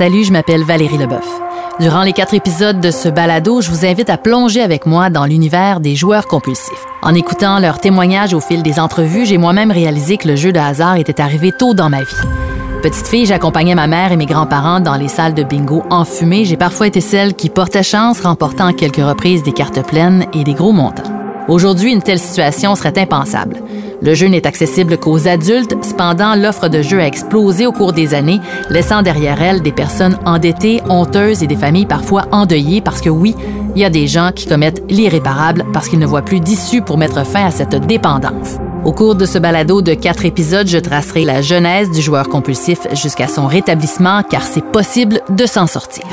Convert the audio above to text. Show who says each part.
Speaker 1: Salut, je m'appelle Valérie Leboeuf. Durant les quatre épisodes de ce balado, je vous invite à plonger avec moi dans l'univers des joueurs compulsifs. En écoutant leurs témoignages au fil des entrevues, j'ai moi-même réalisé que le jeu de hasard était arrivé tôt dans ma vie. Petite fille, j'accompagnais ma mère et mes grands-parents dans les salles de bingo enfumées. J'ai parfois été celle qui portait chance, remportant à quelques reprises des cartes pleines et des gros montants. Aujourd'hui, une telle situation serait impensable. Le jeu n'est accessible qu'aux adultes, cependant l'offre de jeux a explosé au cours des années, laissant derrière elle des personnes endettées, honteuses et des familles parfois endeuillées parce que oui, il y a des gens qui commettent l'irréparable parce qu'ils ne voient plus d'issue pour mettre fin à cette dépendance. Au cours de ce balado de quatre épisodes, je tracerai la genèse du joueur compulsif jusqu'à son rétablissement car c'est possible de s'en sortir.